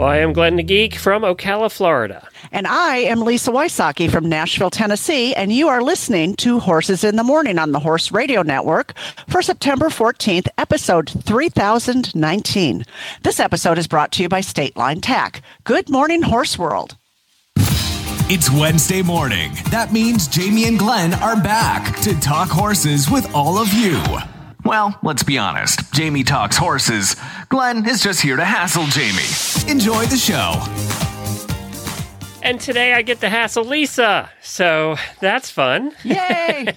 Well, I am Glenn the Geek from Ocala, Florida. And I am Lisa Wysocki from Nashville, Tennessee, and you are listening to Horses in the Morning on the Horse Radio Network for September 14th, episode 3019. This episode is brought to you by State Line Tack. Good morning, Horse World. It's Wednesday morning. That means Jamie and Glenn are back to talk horses with all of you. Well, let's be honest. Jamie talks horses. Glenn is just here to hassle Jamie. Enjoy the show. And today I get to hassle Lisa. So that's fun. Yay!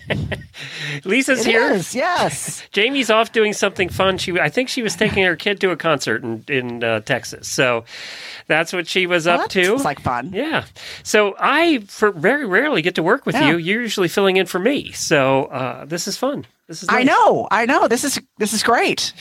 Lisa's It here. is, yes. Jamie's off doing something fun. She, I think she was taking her kid to a concert in, in uh, Texas. So that's what she was Well, up to. sounds like fun. Yeah. So I for very rarely get to work with Yeah. you. You're usually filling in for me. So uh, this is fun. Is I know, I know. This is this is great.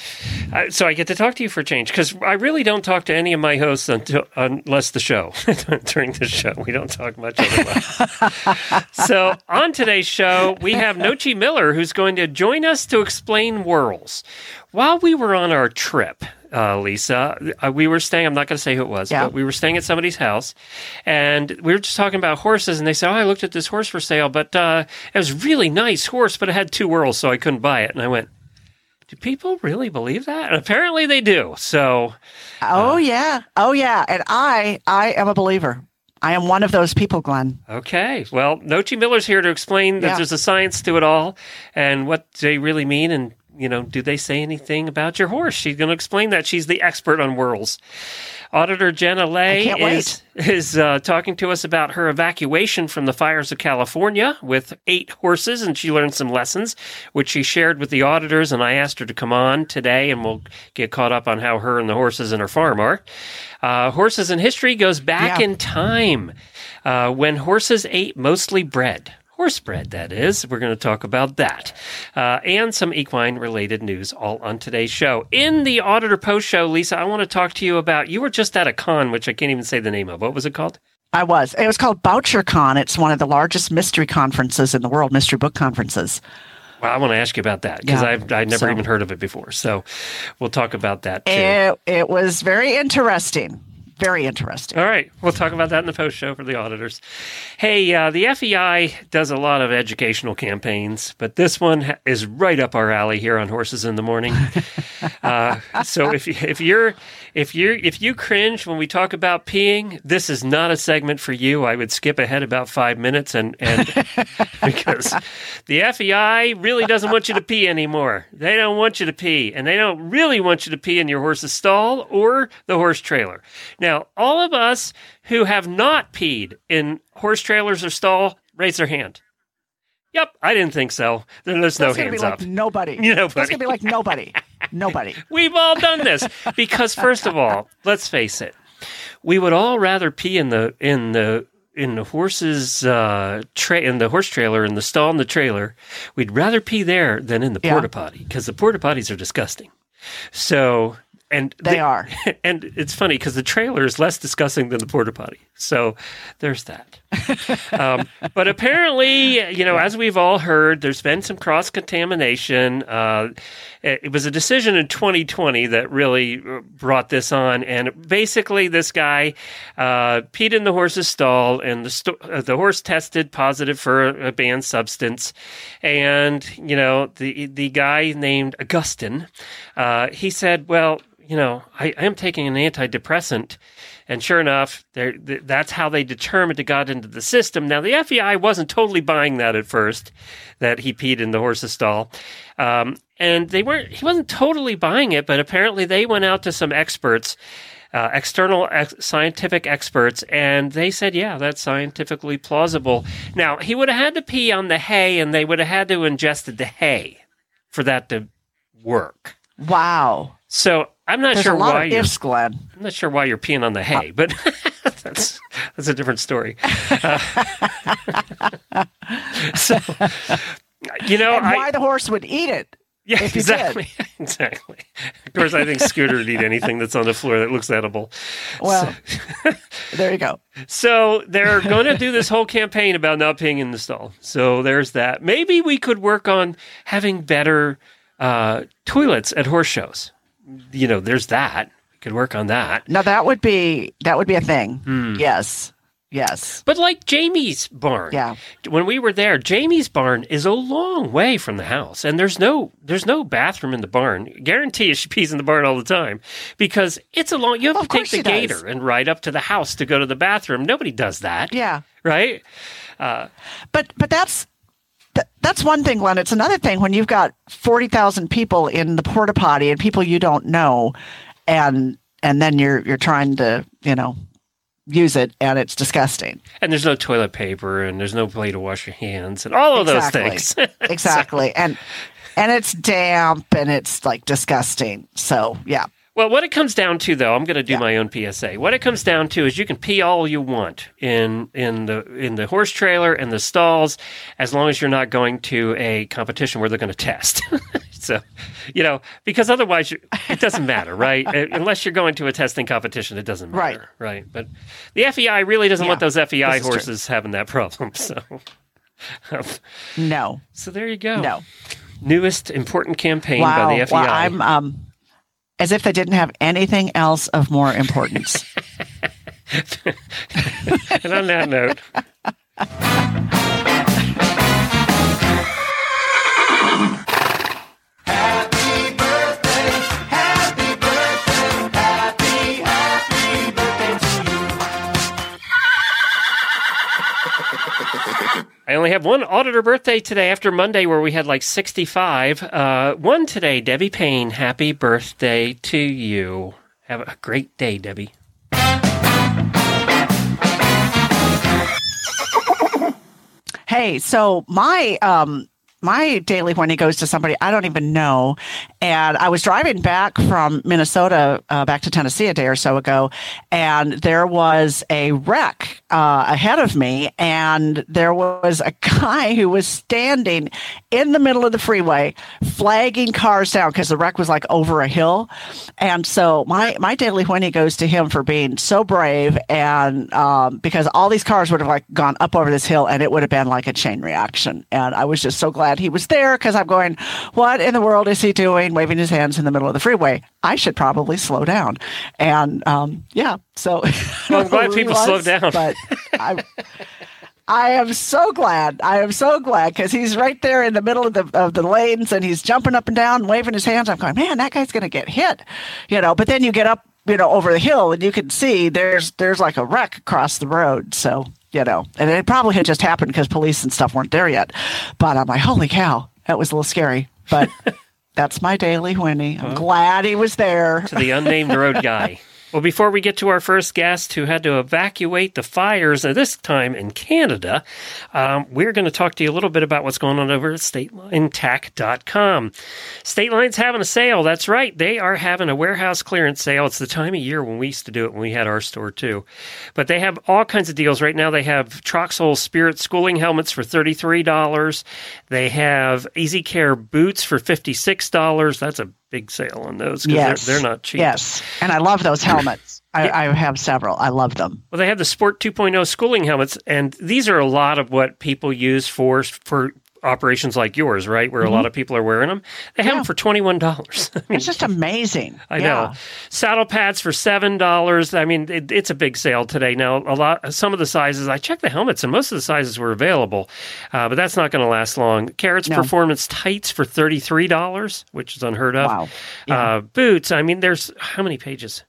Uh, so I get to talk to you for a change because I really don't talk to any of my hosts until unless the show during the show we don't talk much otherwise. so on today's show we have Nochi Miller who's going to join us to explain whirls. While we were on our trip, uh, Lisa, uh, we were staying. I'm not going to say who it was, Yeah. but we were staying at somebody's house, and we were just talking about horses. And they said, "Oh, I looked at this horse for sale, but uh, it was a really nice horse, but it had two whirls, so I couldn't buy it." And I went, do people really believe that? And apparently they do. So, Oh yeah. Oh yeah. And I I am a believer. I am one of those people, Glenn. okay. Well, Nochi Miller's here to explain that Yeah. there's a science to it all and what they really mean. And, you know, do they say anything about your horse? She's going to explain that. She's the expert on whirls. Auditor Jenna Lay is, is uh, talking to us about her evacuation from the fires of California with eight horses, and she learned some lessons, which she shared with the auditors. And I asked her to come on today, and we'll get caught up on how her and the horses in her farm are. Uh, horses in history goes back Yeah. in time uh, when horses ate mostly bread. Horse bread, that is. We're going to talk about that. Uh, and some equine related news all on today's show. In the Auditor Post show, Lisa, I want to talk to you about you were just at a con, which I can't even say the name of. What was it called? I was. It was called BoucherCon. It's one of the largest mystery conferences in the world, mystery book conferences. Well, I want to ask you about that because Yeah. I've, I'd never So- even heard of it before. So we'll talk about that too. It, it was very interesting. Very interesting. All right. We'll talk about that in the post show for the auditors. Hey, uh, the FEI does a lot of educational campaigns, but this one is right up our alley here on Horses in the Morning. uh, so if if you're if you if you cringe when we talk about peeing, this is not a segment for you. I would skip ahead about five minutes and and because the FEI really doesn't want you to pee anymore. They don't want you to pee, and they don't really want you to pee in your horse's stall or the horse trailer. Now, all of us who have not peed in horse trailers or stall, raise their hand. Yep, I didn't think so. Then There's no That's gonna hands be up. like nobody. Nobody. That's gonna be like nobody. Nobody. We've all done this because, first of all, let's face it, we would all rather pee in the in the in the horse's uh, tra- in the horse trailer in the stall in the trailer. We'd rather pee there than in the Yeah. porta potty because the porta potties are disgusting. So. And They the- are. and it's funny because the trailer is less disgusting than the porta potty. So there's that. um, but apparently, you know, as we've all heard, there's been some cross contamination. Uh, it, it was a decision in 2020 that really uh, brought this on, and basically, this guy uh, peed in the horse's stall, and the uh, the horse tested positive for a, a banned substance, and you know, the the guy named Augustin, uh, he said, well. You know, I, I am taking an antidepressant, and sure enough, th- that's how they determined it got into the system. Now, the FEI wasn't totally buying that at first, that he peed in the horse's stall, um, and they weren't. He wasn't totally buying it, but apparently they went out to some experts, uh, external ex- scientific experts, and they said, yeah, that's scientifically plausible. Now, he would have had to pee on the hay, and they would have had to ingested the hay for that to work. Wow. So I'm not There's sure why you're ifs, Glenn. I'm not sure why you're peeing on the hay, but that's that's a different story. Uh, so, you know, and why I, the horse would eat it. yeah, if you exactly, exactly. Of course, I think Scooter would eat anything that's on the floor that looks edible. Well, there you go. So they're going to do this whole campaign about not peeing in the stall. So there's that. Maybe we could work on having better uh, toilets at horse shows. You know, there's that. We could work on that. Now that would be that would be a thing. Hmm. Yes, yes, But like Jamie's barn, yeah. when we were there, Jamie's barn is a long way from the house, and there's no there's no bathroom in the barn. Guarantee you she pees in the barn all the time because it's a long. You have Of to take the she does. gator and ride up to the house to go to the bathroom. Nobody does that, Yeah. right? But but that's th- that's one thing, Glenn. It's another thing when you've got forty thousand people in the porta potty and people you don't know, and and then you're you're trying to you know use it and it's disgusting. And there's no toilet paper, and there's no way to wash your hands, and all of Exactly. those things. exactly, and and it's damp and it's like disgusting. So yeah, Well, what it comes down to, though, I'm going to do Yeah. my own PSA. What it comes down to is you can pee all you want in in the in the horse trailer and the stalls, as long as you're not going to a competition where they're going to test. so, you know, because otherwise you, it doesn't matter, right? Uh, Unless you're going to a testing competition, it doesn't matter, right? right? But the FEI really doesn't Yeah, want those FEI is true. horses having that problem. So, no, so there you go. no. Newest important campaign Wow, by the FEI. well, I'm um, as if they didn't have anything else of more importance. and on that note. I only have one auditor birthday today after Monday, where we had like 65. Uh, one today, Debbie Payne. Happy birthday to you. Have a great day, Debbie. Hey, so my um my daily whinny goes to somebody I don't even know, and I was driving back from Minnesota uh, back to Tennessee a day or so ago, and there was a wreck uh, ahead of me, and there was a guy who was standing in the middle of the freeway, flagging cars down because the wreck was like over a hill, and so my my daily whinny goes to him for being so brave, and um, because all these cars would have like gone up over this hill, and it would have been like a chain reaction, and I was just so glad he was there because I'm going, what in the world is he doing, waving his hands in the middle of the freeway? I should probably slow down, and um, yeah, so Well, I'm glad people was, down. but I. I am so glad. I am so glad because he's right there in the middle of the of the lanes and he's jumping up and down, waving his hands. I'm going, man, that guy's going to get hit, you know. But then you get up, you know, over the hill and you can see there's there's like a wreck across the road. So you know, and it probably had just happened because police and stuff weren't there yet. But I'm like, holy cow, that was a little scary. But that's my daily whinny. I'm glad he was there. to the unnamed road guy. Well, before we get to our first guest who had to evacuate the fires, this time in Canada, um, we're going to talk to you a little bit about what's going on over at StatelineTack.com. State Line's having a sale. That's right. They are having a warehouse clearance sale. It's the time of year when we used to do it when we had our store too. But they have all kinds of deals right now. They have Troxel Spirit schooling helmets for $33. They have Easy Care boots for $56. That's a big sale on those because Yes, they're, they're not cheap. Yes, and I love those helmets. I, I have several. I love them. Well, they have the Sport 2.0 schooling helmets, and these are a lot of what people use for for operations like yours, right? Where a lot of people are wearing them. They have Yeah. them for twenty one dollars. It's just amazing. I Yeah. know saddle pads for seven dollars. I mean, it, it's a big sale today. Now, a lot, some of the sizes. I checked the helmets, and most of the sizes were available, uh, but that's not going to last long. Kerrits No. Performance tights for thirty three dollars, which is unheard of. Wow. Yeah. Uh, boots. I mean, there's how many pages?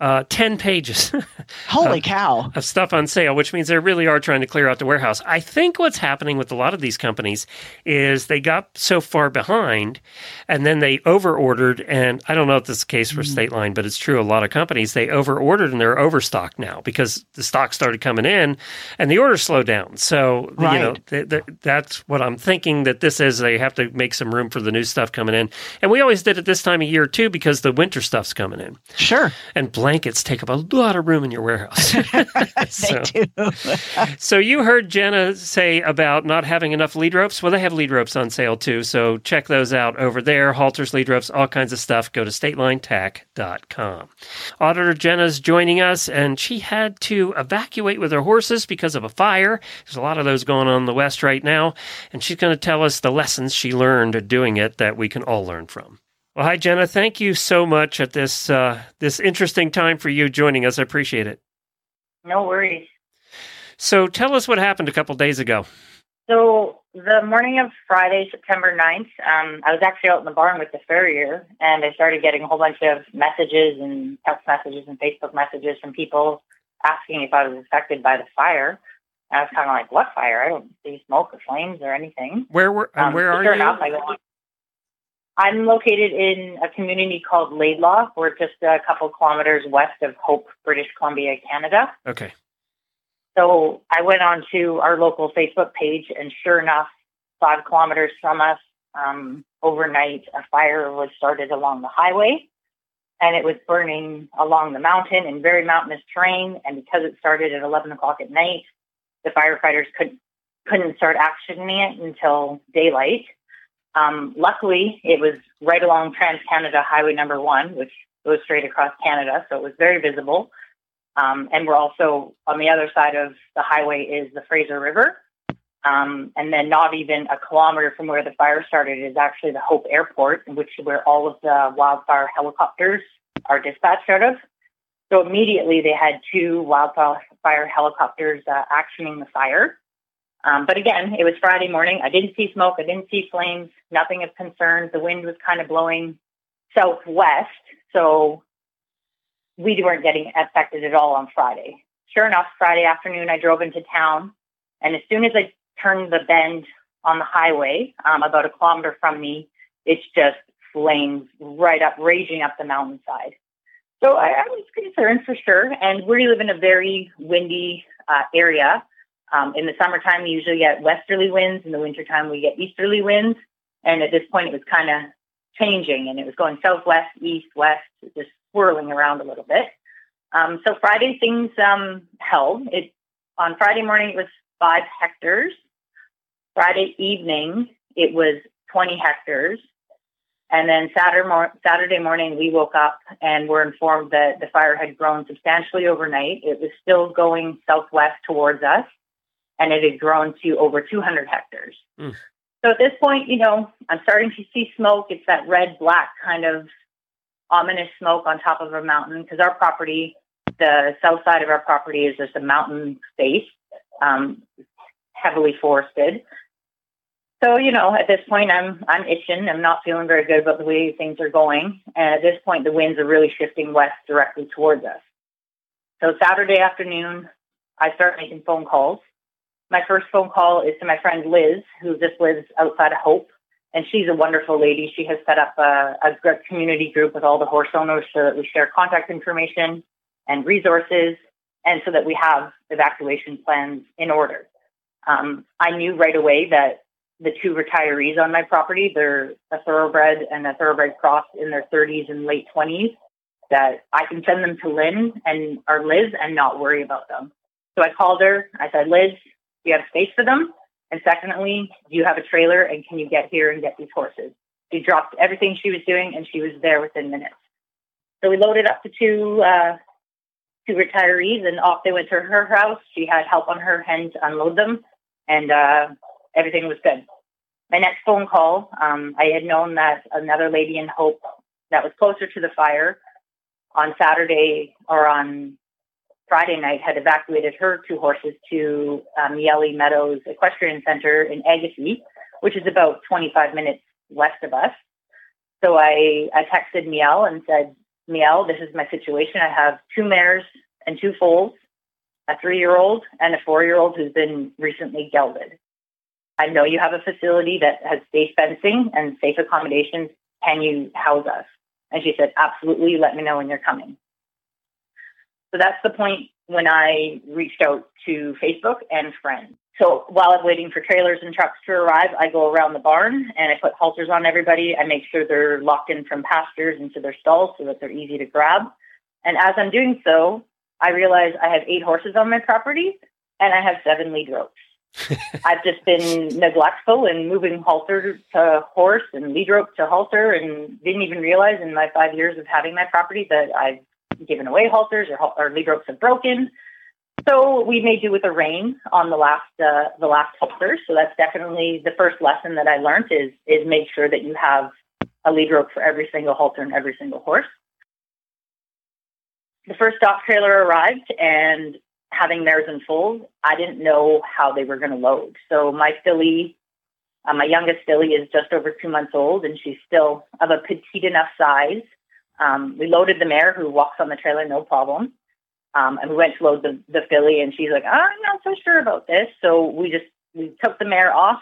Uh, ten pages. Holy cow. of stuff on sale, which means they really are trying to clear out the warehouse. I think what's happening with a lot of these companies is they got so far behind and then they over ordered. And I don't know if this is the case Mm. for State Line, but it's true. A lot of companies, they over ordered and they're overstocked now because the stock started coming in and the orders slowed down. So, you know, Right. th- th- that's what I'm thinking that this is. They have to make some room for the new stuff coming in. And we always did it this time of year too because the winter stuff's coming in Sure. and blankets take up a lot of room in your warehouse. so, They do. so you heard Jenna say about not having enough lead ropes. Well, they have lead ropes on sale too. So check those out over there. Halters, lead ropes, all kinds of stuff. Go to statelinetack.com. Auditor Jenna's joining us, and she had to evacuate with her horses because of a fire. There's a lot of those going on in the West right now. And she's going to tell us the lessons she learned doing it that we can all learn from. Well, hi, Jenna. Thank you so much at this uh, this interesting time for you joining us. I appreciate it. No worries. So tell us what happened a couple days ago. So the morning of Friday, September 9th, um, I was actually out in the barn with the farrier, and I started getting a whole bunch of messages and text messages and Facebook messages from people asking if I was affected by the fire. And I was kind of like, "What fire? I don't see smoke or flames or anything." Where were and Um, where are sure you? enough, I go, I'm located in a community called Laidlaw. We're just a couple kilometers west of Hope, British Columbia, Canada. Okay. So I went on to our local Facebook page, and sure enough, five kilometers from us, um, overnight, a fire was started along the highway, and it was burning along the mountain in very mountainous terrain. And because it started at 11 o'clock at night, the firefighters couldn't couldn't start actioning it until daylight. Um, luckily, it was right along Trans Canada Highway Number One, which goes straight across Canada, so it was very visible. Um, and we're also on the other side of the highway is the Fraser River. Um, and then not even a kilometer from where the fire started is actually the Hope Airport, which is where all of the wildfire helicopters are dispatched out of. So immediately they had two wildfire helicopters uh, actioning the fire. Um, but again, it was Friday morning. I didn't see smoke. I didn't see flames. Nothing of concern. The wind was kind of blowing southwest. So we weren't getting affected at all on Friday. Sure enough, Friday afternoon, I drove into town, and as soon as I turned the bend on the highway, um, about a kilometer from me, it's just flames right up, raging up the mountainside. So I, I was concerned for sure, and we live in a very windy uh, area. Um, in the summertime, we usually get westerly winds. In the wintertime, we get easterly winds. And at this point, it was kind of changing, and it was going southwest, east, west, just swirling around a little bit. Um, so Friday things um, held. It on Friday morning it was five hectares. Friday evening it was twenty hectares, and then Saturday, mor- Saturday morning we woke up and were informed that the fire had grown substantially overnight. It was still going southwest towards us, and it had grown to over two hundred hectares. Mm. So at this point, you know, I'm starting to see smoke. It's that red black kind of ominous smoke on top of a mountain because our property, the south side of our property is just a mountain space, um, heavily forested. So you know, at this point, I'm I'm itching. I'm not feeling very good about the way things are going, and at this point, the winds are really shifting west directly towards us. So Saturday afternoon, I start making phone calls. My first phone call is to my friend Liz, who just lives outside of Hope and she's a wonderful lady. She has set up a, a community group with all the horse owners so that we share contact information and resources, and so that we have evacuation plans in order. Um, I knew right away that the two retirees on my property, they're a thoroughbred and a thoroughbred cross in their 30s and late 20s, that I can send them to Lynn and or Liz and not worry about them. So I called her. I said, Liz, you have space for them? And secondly, do you have a trailer and can you get here and get these horses? She dropped everything she was doing and she was there within minutes. So we loaded up the two uh, two retirees and off they went to her house. She had help on her hand to unload them, and uh, everything was good. My next phone call, um, I had known that another lady in Hope that was closer to the fire on Saturday or on Friday night had evacuated her two horses to um, Yelly Meadows Equestrian Center in Agassiz, which is about 25 minutes west of us. So I, I texted Miel and said, Miel, this is my situation. I have two mares and two foals, a three-year-old and a four-year-old who's been recently gelded. I know you have a facility that has safe fencing and safe accommodations. Can you house us? And she said, absolutely. Let me know when you're coming. So that's the point when I reached out to Facebook and friends. So while I'm waiting for trailers and trucks to arrive, I go around the barn and I put halters on everybody. I make sure they're locked in from pastures into their stalls so that they're easy to grab. And as I'm doing so, I realize I have eight horses on my property and I have seven lead ropes. I've just been neglectful and moving halter to horse and lead rope to halter and didn't even realize in my five years of having my property that I've given away halters or, or lead ropes have broken. So we made do with a rein on the last uh, the last halter. So that's definitely the first lesson that I learned is is make sure that you have a lead rope for every single halter and every single horse. The first stock trailer arrived, and having mares and foals, I didn't know how they were going to load. So my filly, uh, my youngest filly, is just over two months old, and she's still of a petite enough size. Um, we loaded the mare, who walks on the trailer no problem. Um, and we went to load the, the filly, and she's like, I'm not so sure about this. So we just we took the mare off.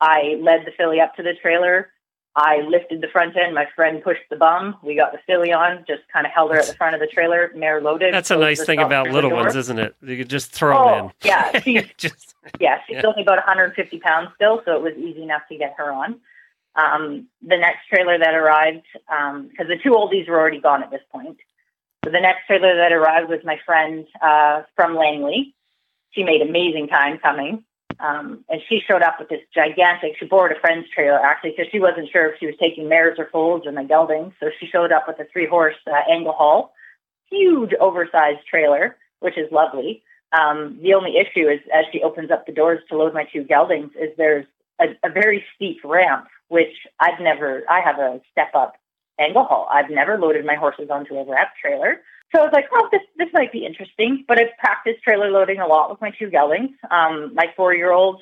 I led the filly up to the trailer. I lifted the front end. My friend pushed the bum. We got the filly on, just kind of held her at the front of the trailer, mare loaded. That's a nice thing about little ones, isn't it? You could just throw oh, them in. Yeah, she's, just, yeah, she's yeah. only about 150 pounds still, so it was easy enough to get her on. Um, the next trailer that arrived, because um, the two oldies were already gone at this point. So the next trailer that arrived was my friend uh, from Langley. She made amazing time coming. Um, and she showed up with this gigantic, she borrowed a friend's trailer actually because she wasn't sure if she was taking mares or foals or the geldings. So she showed up with a three horse uh, angle haul, huge oversized trailer, which is lovely. Um, the only issue is as she opens up the doors to load my two geldings is there's a, a very steep ramp, which I've never, I have a step up angle haul. I've never loaded my horses onto a ramp trailer. So I was like, oh, this this might be interesting. But I've practiced trailer loading a lot with my two geldings. Um, my four year old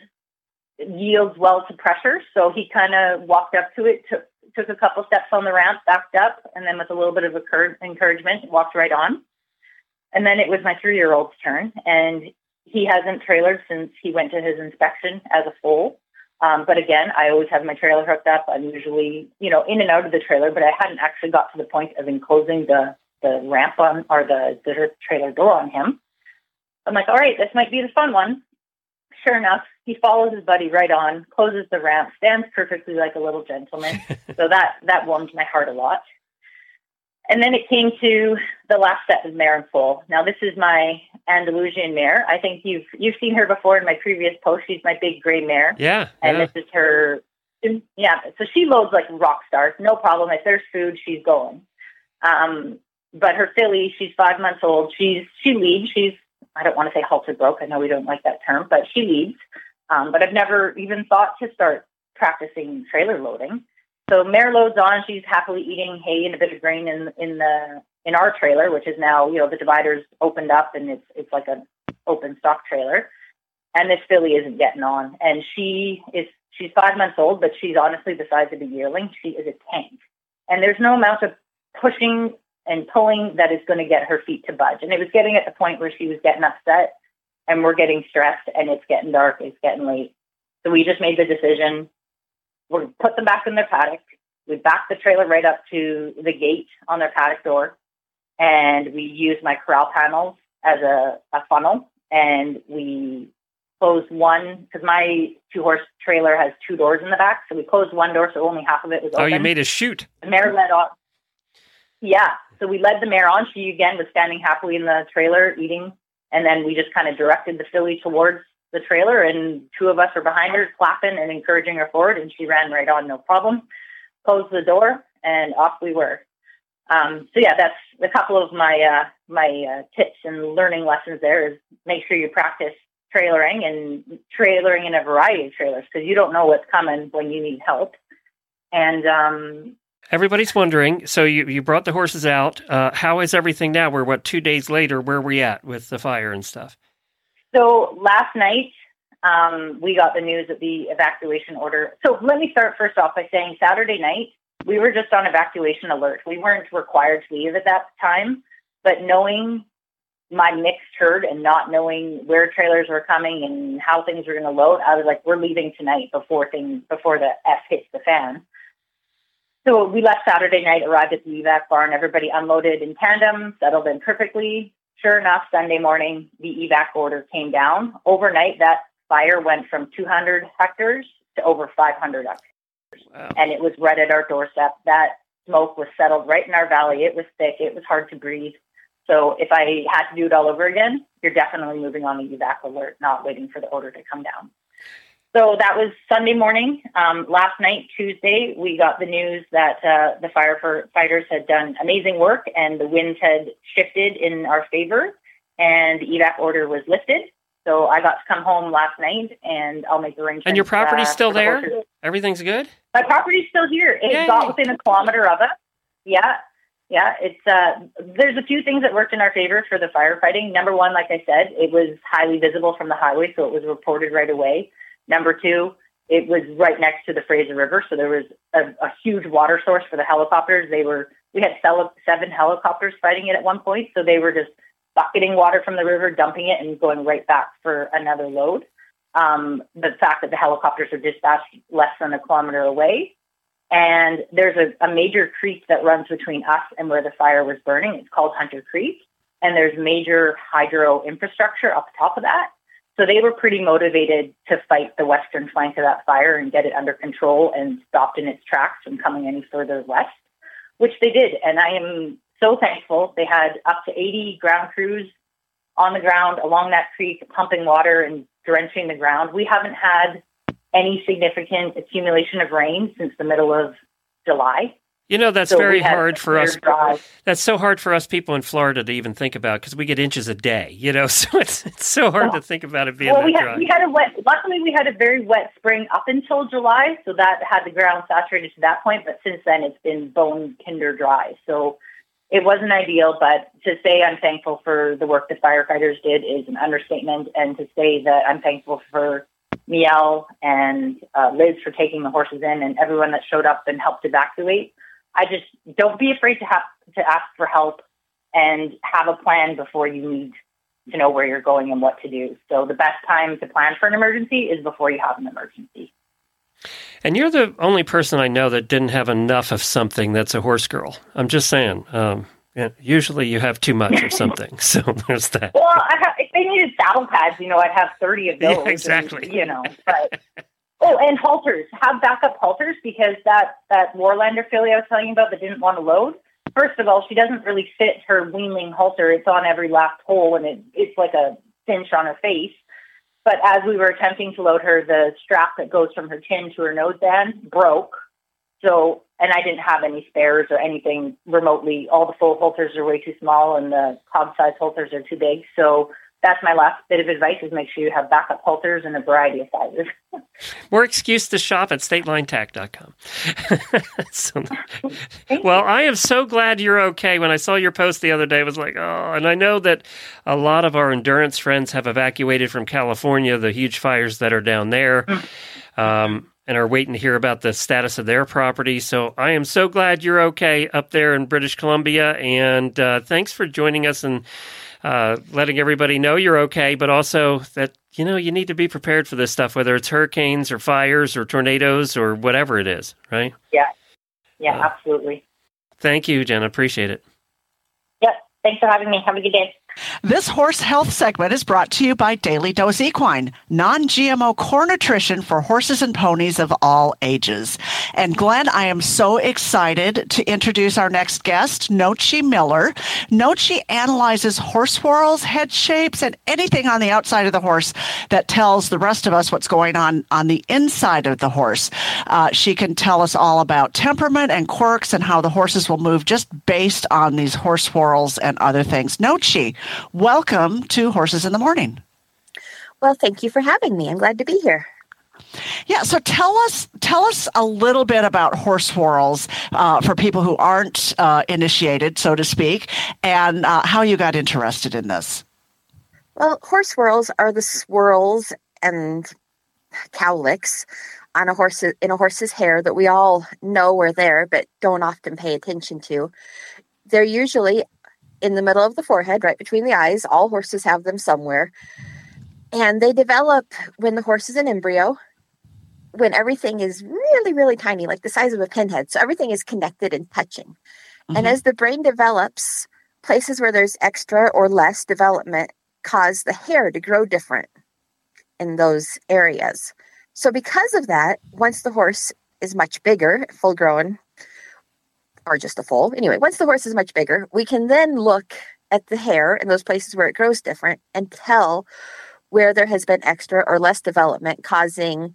yields well to pressure, so he kind of walked up to it, took took a couple steps on the ramp, backed up, and then with a little bit of encouragement, walked right on. And then it was my three year old's turn, and he hasn't trailered since he went to his inspection as a foal. Um, but again, I always have my trailer hooked up. I'm usually, you know, in and out of the trailer, but I hadn't actually got to the point of enclosing the the ramp on or the, the trailer door on him. I'm like, all right, this might be the fun one. Sure enough, he follows his buddy right on, closes the ramp, stands perfectly like a little gentleman. so that that warmed my heart a lot. And then it came to the last of mare and foal. Now this is my Andalusian mare. I think you've you've seen her before in my previous post. She's my big gray mare. Yeah. And yeah. this is her yeah. So she loads like rock stars. No problem. If there's food, she's going. Um, but her filly, she's five months old. She's she leads. She's I don't want to say halter broke. I know we don't like that term, but she leads. Um, but I've never even thought to start practicing trailer loading. So mare loads on. She's happily eating hay and a bit of grain in in the in our trailer, which is now you know the dividers opened up and it's it's like an open stock trailer. And this filly isn't getting on, and she is she's five months old, but she's honestly the size of a yearling. She is a tank, and there's no amount of pushing and pulling that is going to get her feet to budge. And it was getting at the point where she was getting upset and we're getting stressed and it's getting dark, it's getting late. So we just made the decision. We put them back in their paddock. We backed the trailer right up to the gate on their paddock door. And we used my corral panels as a, a funnel. And we closed one because my two horse trailer has two doors in the back. So we closed one door so only half of it was open. Oh, you made a chute. The mare led off. Yeah. So we led the mare on. She again was standing happily in the trailer eating. And then we just kind of directed the filly towards the trailer and two of us were behind her clapping and encouraging her forward and she ran right on no problem. Closed the door and off we were. Um, so yeah, that's a couple of my uh, my uh, tips and learning lessons. There is make sure you practice trailering and trailering in a variety of trailers because you don't know what's coming when you need help. And um, Everybody's wondering. So you, you brought the horses out. Uh, how is everything now? We're what two days later. Where are we at with the fire and stuff? So last night um, we got the news of the evacuation order. So let me start first off by saying Saturday night we were just on evacuation alert. We weren't required to leave at that time, but knowing my mixed herd and not knowing where trailers were coming and how things were going to load, I was like, we're leaving tonight before things before the F hits the fan. So we left Saturday night, arrived at the evac barn. Everybody unloaded in tandem, settled in perfectly. Sure enough, Sunday morning, the evac order came down. Overnight, that fire went from 200 hectares to over 500 hectares. Wow. And it was right at our doorstep. That smoke was settled right in our valley. It was thick. It was hard to breathe. So if I had to do it all over again, you're definitely moving on the evac alert, not waiting for the order to come down. So that was Sunday morning. Um, last night, Tuesday, we got the news that uh, the firefighters had done amazing work and the winds had shifted in our favor and the evac order was lifted. So I got to come home last night and I'll make arrangements. And your property's uh, still for the there? Everything's good? My property's still here. It Yay. got within a kilometer of it. Yeah. Yeah. It's uh there's a few things that worked in our favor for the firefighting. Number one, like I said, it was highly visible from the highway, so it was reported right away. Number two, it was right next to the Fraser River, so there was a, a huge water source for the helicopters. They were we had seven helicopters fighting it at one point, so they were just bucketing water from the river, dumping it, and going right back for another load. Um, the fact that the helicopters are dispatched less than a kilometer away, and there's a, a major creek that runs between us and where the fire was burning. It's called Hunter Creek, and there's major hydro infrastructure up top of that. So they were pretty motivated to fight the western flank of that fire and get it under control and stopped in its tracks from coming any further west, which they did. And I am so thankful. They had up to 80 ground crews on the ground along that creek, pumping water and drenching the ground. We haven't had any significant accumulation of rain since the middle of July. You know, that's So very hard for us. drive. That's so hard for us people in Florida to even think about because we get inches a day, you know, so it's, it's so hard to think about it being Well, that we dry. had, we had a wet. Luckily, we had a very wet spring up until July, so that had the ground saturated to that point. But since then, it's been bone kinder dry. So it wasn't ideal. But to say I'm thankful for the work the firefighters did is an understatement, and to say that I'm thankful for Miel and uh, Liz for taking the horses in, and everyone that showed up and helped evacuate. I just don't be afraid to have to ask for help and have a plan before you need to know where you're going and what to do. So the best time to plan for an emergency is before you have an emergency. And you're the only person I know that didn't have enough of something that's a horse girl. I'm just saying. Um, usually you have too much of something. so there's that. Well, I ha- if they needed saddle pads, you know, I'd have 30 of those. Yeah, and, exactly. you know, but. Oh, and halters. Have backup halters because that, that Warlander filly I was telling you about that didn't want to load, first of all, she doesn't really fit her weanling halter. It's on every last hole and it, it's like a cinch on her face. But as we were attempting to load her, the strap that goes from her chin to her nose band broke. So, and I didn't have any spares or anything remotely. All the full halters are way too small and the cob size halters are too big. So that's my last bit of advice is make sure you have backup halters in a variety of sizes. More excuse to shop at statelinetack.com. so, well, I am so glad you're okay. When I saw your post the other day, I was like, oh, and I know that a lot of our endurance friends have evacuated from California, the huge fires that are down there, um, and are waiting to hear about the status of their property. So I am so glad you're okay up there in British Columbia. And uh, thanks for joining us and uh, letting everybody know you're okay, but also that you know you need to be prepared for this stuff, whether it's hurricanes or fires or tornadoes or whatever it is. Right? yeah. Yeah, Uh, absolutely. Thank you, Jen. Appreciate it. Yep. Thanks for having me. Have a good day. This horse health segment is brought to you by Daily Dose Equine, non GMO core nutrition for horses and ponies of all ages. And Glenn, I am so excited to introduce our next guest, Nochi Miller. Nochi analyzes horse whorls, head shapes, and anything on the outside of the horse that tells the rest of us what's going on on the inside of the horse. Uh, she can tell us all about temperament and quirks and how the horses will move just based on these horse whorls and other things. Nochi, welcome to Horses in the Morning. Well, thank you for having me. I'm glad to be here. Yeah, so tell us tell us a little bit about horse whorls uh, for people who aren't uh, initiated, so to speak, and uh, how you got interested in this. Well, horse swirls are the swirls and cowlicks on a horse in a horse's hair that we all know are there but don't often pay attention to. They're usually in the middle of the forehead, right between the eyes. All horses have them somewhere. And they develop when the horse is an embryo, when everything is really, really tiny, like the size of a pinhead. So everything is connected and touching. And Mhm. as the brain develops, places where there's extra or less development cause the hair to grow different in those areas. So, because of that, once the horse is much bigger, full grown, or just a foal, anyway, once the horse is much bigger, we can then look at the hair in those places where it grows different and tell where there has been extra or less development causing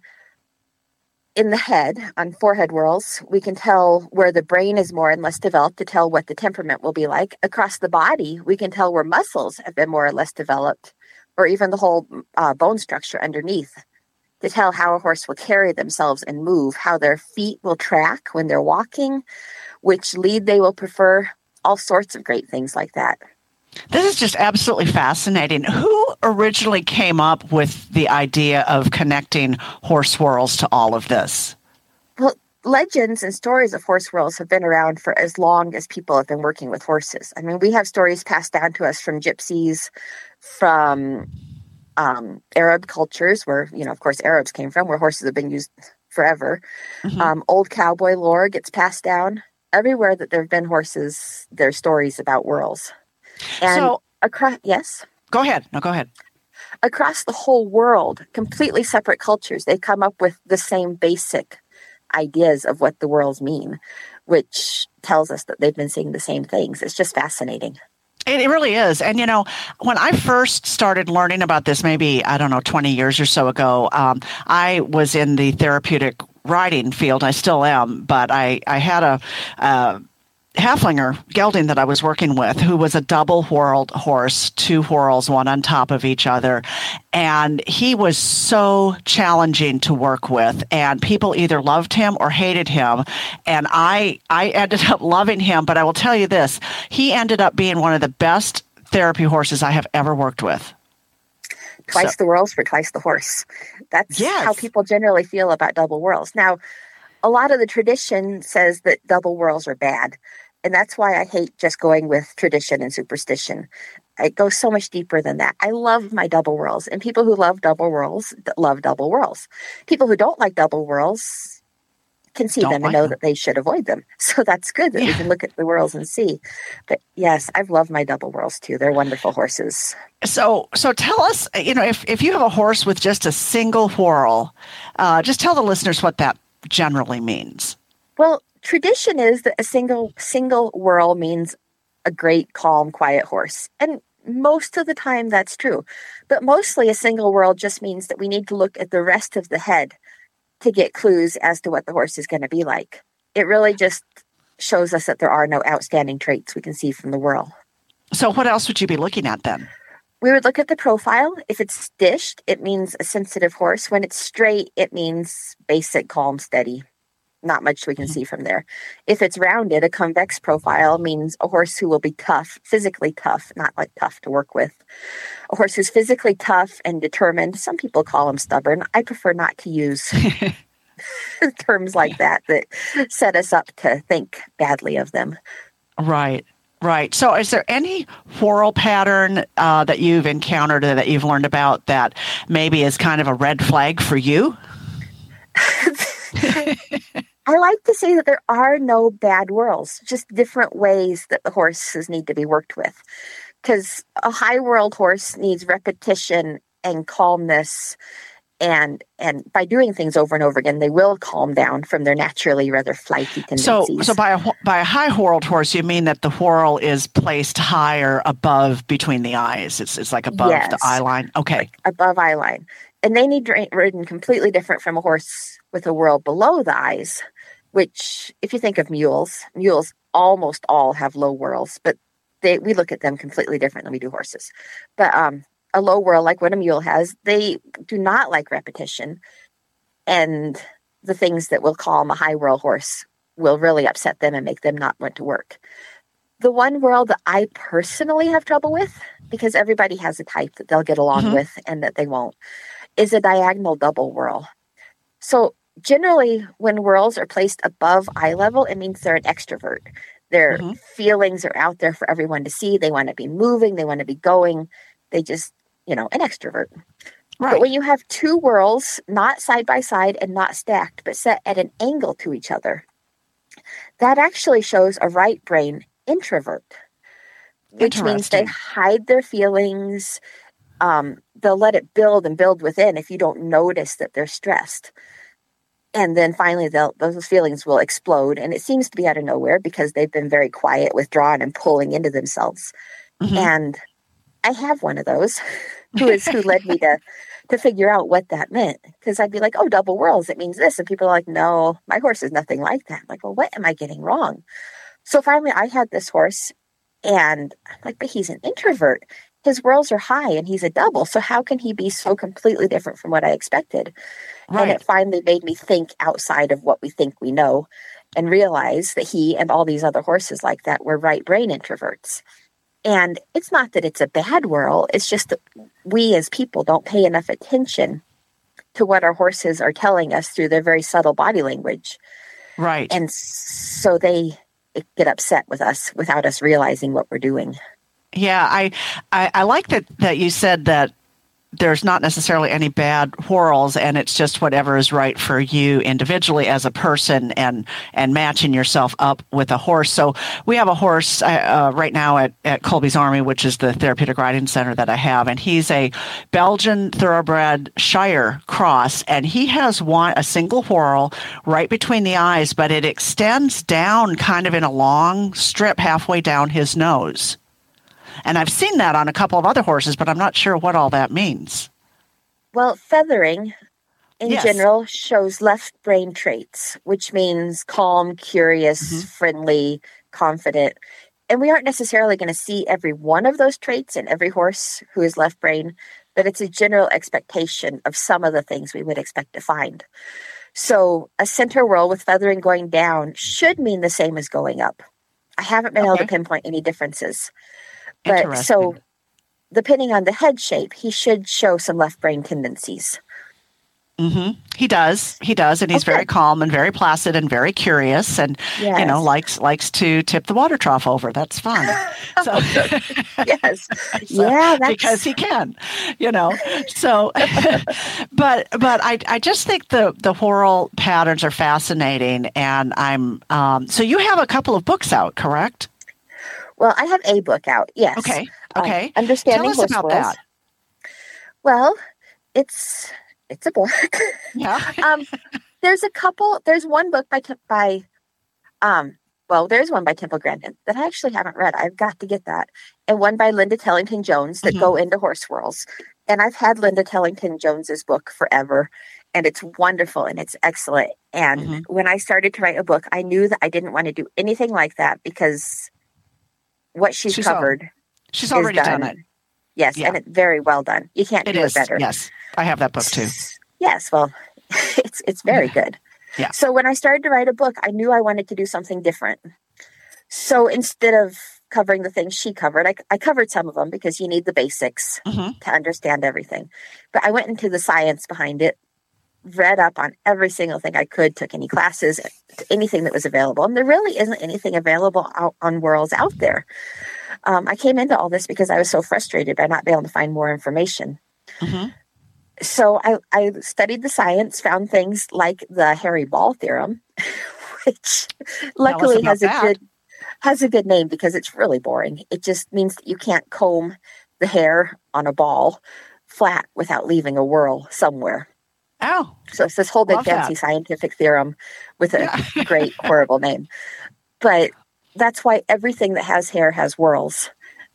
in the head on forehead whorls. We can tell where the brain is more and less developed to tell what the temperament will be like. Across the body we can tell where muscles have been more or less developed or even the whole uh, bone structure underneath to tell how a horse will carry themselves and move how their feet will track when they're walking which lead they will prefer all sorts of great things like that this is just absolutely fascinating. Who originally came up with the idea of connecting horse whirls to all of this? Well, legends and stories of horse whirls have been around for as long as people have been working with horses. I mean, we have stories passed down to us from gypsies, from um, Arab cultures, where, you know, of course, Arabs came from, where horses have been used forever. Mm-hmm. Um, old cowboy lore gets passed down. Everywhere that there have been horses, there's stories about whirls. And so, across, yes. Go ahead. No, go ahead. Across the whole world, completely separate cultures, they come up with the same basic ideas of what the whorls mean, which tells us that they've been seeing the same things. It's just fascinating. It really is. And, you know, when I first started learning about this, maybe, I don't know, 20 years or so ago, um, I was in the therapeutic riding field. I still am, but I, I had a, uh, Haflinger gelding that I was working with, who was a double whorled horse, two whorls, one on top of each other. And he was so challenging to work with. And people either loved him or hated him. And I, I ended up loving him. But I will tell you this he ended up being one of the best therapy horses I have ever worked with. Twice so. the whirls for twice the horse. That's yes. how people generally feel about double whirls. Now, a lot of the tradition says that double whirls are bad and that's why I hate just going with tradition and superstition. It goes so much deeper than that. I love my double whirls, and people who love double whirls love double whirls. People who don't like double whirls can see don't them and know them. that they should avoid them. So that's good that yeah. we can look at the whirls and see. But yes, I've loved my double whirls too. They're wonderful horses. So, so tell us, you know, if if you have a horse with just a single whirl, uh, just tell the listeners what that generally means. Well, tradition is that a single single whirl means a great, calm, quiet horse. And most of the time that's true. But mostly a single whirl just means that we need to look at the rest of the head to get clues as to what the horse is going to be like. It really just shows us that there are no outstanding traits we can see from the whirl. So, what else would you be looking at then? We would look at the profile. If it's dished, it means a sensitive horse. When it's straight, it means basic, calm, steady not much we can mm-hmm. see from there. If it's rounded, a convex profile means a horse who will be tough, physically tough, not like tough to work with. A horse who's physically tough and determined. Some people call him stubborn. I prefer not to use terms like that that set us up to think badly of them. Right. Right. So, is there any whorl pattern uh, that you've encountered or that you've learned about that maybe is kind of a red flag for you? I like to say that there are no bad whirls, just different ways that the horses need to be worked with. Because a high whirled horse needs repetition and calmness and and by doing things over and over again they will calm down from their naturally rather flighty tendencies. So so by a by a high whirled horse you mean that the whorl is placed higher above between the eyes. It's it's like above yes. the eye line. Okay. Like above eye line. And they need ridden completely different from a horse with a whirl below the eyes which if you think of mules, mules almost all have low whirls, but they we look at them completely different than we do horses. But um, a low whirl, like what a mule has, they do not like repetition, and the things that we'll calm a high whirl horse will really upset them and make them not want to work. The one whirl that I personally have trouble with, because everybody has a type that they'll get along mm-hmm. with and that they won't, is a diagonal double whirl. So generally when whorls are placed above eye level it means they're an extrovert. Their mm-hmm. feelings are out there for everyone to see. They want to be moving. They want to be going. They just you know an extrovert. Right. but when you have two whorls, not side by side and not stacked but set at an angle to each other that actually shows a right brain introvert which means they hide their feelings um, they'll let it build and build within if you don't notice that they're stressed and then finally those feelings will explode and it seems to be out of nowhere because they've been very quiet withdrawn and pulling into themselves Mhm. And I have one of those who is who led me to to figure out what that meant. Because I'd be like, oh, double whirls, it means this. And people are like, no, my horse is nothing like that. I'm like, well, what am I getting wrong? So finally I had this horse and I'm like, but he's an introvert. His whirls are high and he's a double. So how can he be so completely different from what I expected? And it finally made me think outside of what we think we know and realize that he and all these other horses like that were right brain introverts. And it's not that it's a bad whirl, it's just that we as people don't pay enough attention to what our horses are telling us through their very subtle body language. Right. And so they get upset with us without us realizing what we're doing. Yeah, I, I, I like that, that you said that there's not necessarily any bad whirls and it's just whatever is right for you individually as a person and and matching yourself up with a horse. So we have a horse uh, uh, right now at, at colby's army which is the therapeutic riding center that i have. And he's a belgian thoroughbred shire cross. And he has one a single whirl right between the eyes but it extends down kind of in a long strip halfway down his nose and I've seen that on a couple of other horses, but I'm not sure what all that means. Well, feathering in Yes. general shows left brain traits, which means calm, curious, Mhm. friendly, confident. And we aren't necessarily going to see every one of those traits in every horse who is left brain, but it's a general expectation of some of the things we would expect to find. So a center whirl with feathering going down should mean the same as going up. I haven't been able to pinpoint any differences. But so depending on the head shape, he should show some left brain tendencies. Mm-hmm. He does. He does, and he's Okay. very calm and very placid and very curious, and you know likes likes to tip the water trough over. That's fun. So, yes. so- yeah, that's because he can, you know. So, but but I I just think the the whirl patterns are fascinating, and I'm um. So you have a couple of books out, correct? Well, I have a book out. Yes. Okay. Um, Okay. understanding Tell us horse about whirls. that. Well, it's it's a book. Yeah. um, there's a couple. There's one book by by, um, well, there's one by Temple Grandin that I actually haven't read. I've got to get that, and one by Linda Tellington Jones that Mhm. go into horse whirls. And I've had Linda Tellington Jones's book forever, and it's wonderful and it's excellent. And Mhm. when I started to write a book, I knew that I didn't want to do anything like that because what she's, She's covered She's already done done. it. Yes, Yeah. and it's very well done. You can't It do is. it better. Yes, I have that book too. Yes, well, it's it's very good. Yeah. So when I started to write a book, I knew I wanted to do something different. So instead of covering the things she covered, I, I covered some of them because you need the basics Mhm. to understand everything. But I went into the science behind it, read up on every single thing I could, took any classes, anything that was available. And there really isn't anything available out on whirls out there. Um, I came into all this because I was so frustrated by not being able to find more information Mhm. so I, I studied the science, found things like the Hairy Ball theorem, which luckily has a that. good has a good name because it's really boring. It just means that you can't comb the hair on a ball flat without leaving a whirl somewhere. Oh, So it's this whole big fancy that. scientific theorem with a Yeah. great horrible name. But that's why everything that has hair has whirls.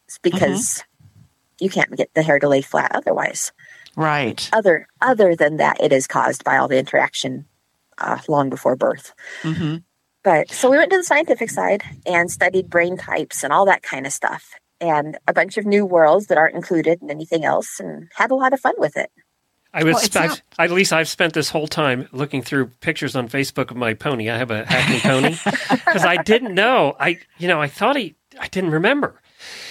It's Mm-hmm. because you can't get the hair to lay flat otherwise right. other other than that it is caused by all the interaction uh, long before birth hmm but so we went to the scientific side and studied brain types and all that kind of stuff and a bunch of new whirls that aren't included in anything else and had a lot of fun with it I was, Well, not- at least I've spent this whole time looking through pictures on Facebook of my pony. I have a Hackney pony because I didn't know. I, you know, I thought he, I didn't remember.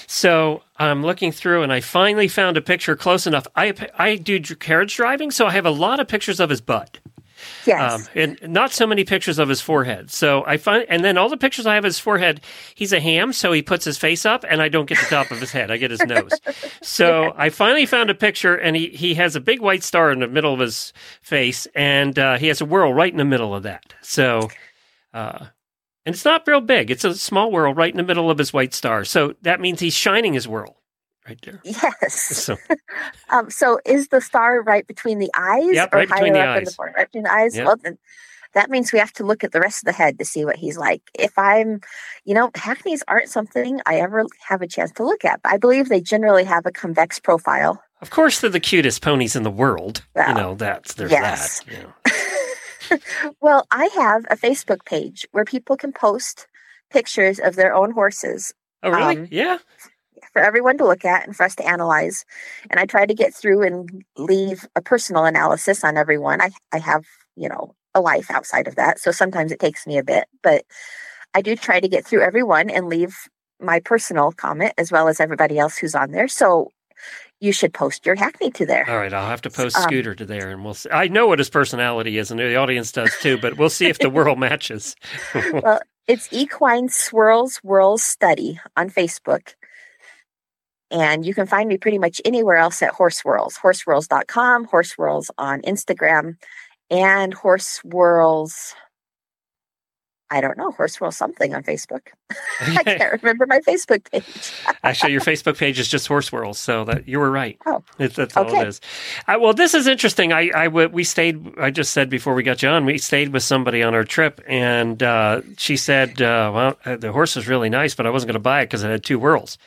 So I'm looking through and I finally found a picture close enough. I, I do carriage driving, so I have a lot of pictures of his butt. Yes Um, and not so many pictures of his forehead. So I find, and then all the pictures I have of his forehead, he's a ham, so he puts his face up, and I don't get the top of his head. I get his nose. So I finally found a picture, and he, he has a big white star in the middle of his face, and uh, he has a whirl right in the middle of that. So, uh, and it's not real big. It's a small whirl right in the middle of his white star. So that means he's shining his whirl right there. yes So um, so is the star right between the eyes Yep, or right between the up in the eyes. forehead right between the eyes Yep. well then that means we have to look at the rest of the head to see what he's like. If I'm, you know, hackneys aren't something I ever have a chance to look at. I believe they generally have a convex profile. Of course, they're the cutest ponies in the world. Well, you know, that's there's yes. that. You know. well, I have a Facebook page where people can post pictures of their own horses Oh, really? Um, yeah. For everyone to look at and for us to analyze. And I try to get through and leave a personal analysis on everyone. I, I have, you know, a life outside of that. So sometimes it takes me a bit, but I do try to get through everyone and leave my personal comment as well as everybody else who's on there. So you should post your hackney to there. All right, I'll have to post Um, Scooter to there, and we'll. See. I know what his personality is, and the audience does too. But we'll see if the whirl matches. well, it's Equine Swirls Whirls Study on Facebook. And you can find me pretty much anywhere else at Horse Whirls, horsewhirls.com, Horse Whirls on Instagram, and Horse Whirls. I don't know, Horse Whirls something on Facebook. I can't remember my Facebook page. Actually, your Facebook page is just Horse Whirls, so that you were right. Oh, It's, that's all it is. I, well, this is interesting. I, I we stayed. I just said before we got you on, we stayed with somebody on our trip, and uh, she said, uh, "Well, uh, the horse was really nice, but I wasn't going to buy it because it had two whirls."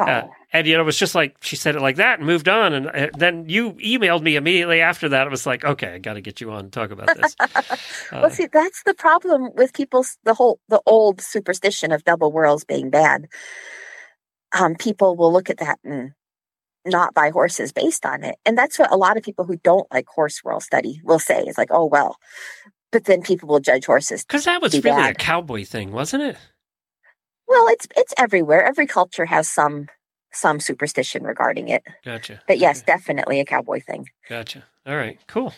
Oh, Uh, and you know, it was just like she said it like that and moved on. And uh, then you emailed me immediately after that. It was like, okay, I got to get you on and talk about this. well, Uh, see, that's the problem with people's the whole the old superstition of double whirls being bad. Um, people will look at that and not buy horses based on it, and that's what a lot of people who don't like horse whirl study will say. It's like, oh well, but then people will judge horses. Because that was really a cowboy thing, wasn't it? Well, it's it's everywhere. Every culture has some some superstition regarding it, Gotcha. but yes, definitely a cowboy thing. Gotcha. All right, cool.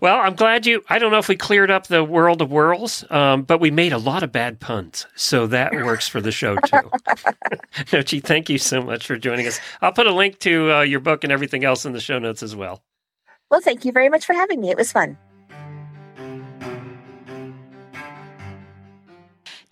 Well, I'm glad you. I don't know if we cleared up the world of whirls, um, but we made a lot of bad puns, so that works for the show too. Nochi, thank you so much for joining us. I'll put a link to uh, your book and everything else in the show notes as well. Well, thank you very much for having me. It was fun.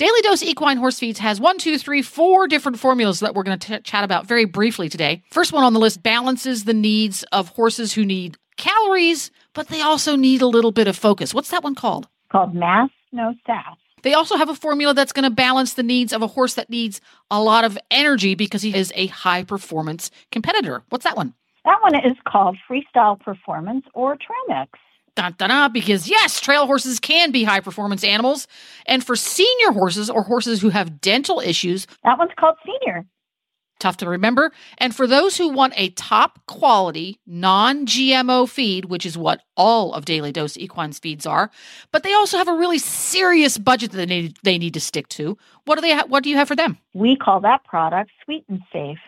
Daily Dose Equine Horse Feeds has one, two, three, four different formulas that we're going to chat about very briefly today. First one on the list balances the needs of horses who need calories, but they also need a little bit of focus. What's that one called? called Mass No Sass. They also have a formula that's going to balance the needs of a horse that needs a lot of energy because he is a high performance competitor. What's that one? That one is called Freestyle Performance or Trail Mix. Dun, dun, dun, because yes, trail horses can be high performance animals. And for senior horses or horses who have dental issues, That one's called Senior. tough to remember. And for those who want a top quality, non GMO feed, which is what all of Daily Dose Equines feeds are, but they also have a really serious budget that they need, they need to stick to. What do they? Ha- what do you have for them? We call that product Sweet and Safe.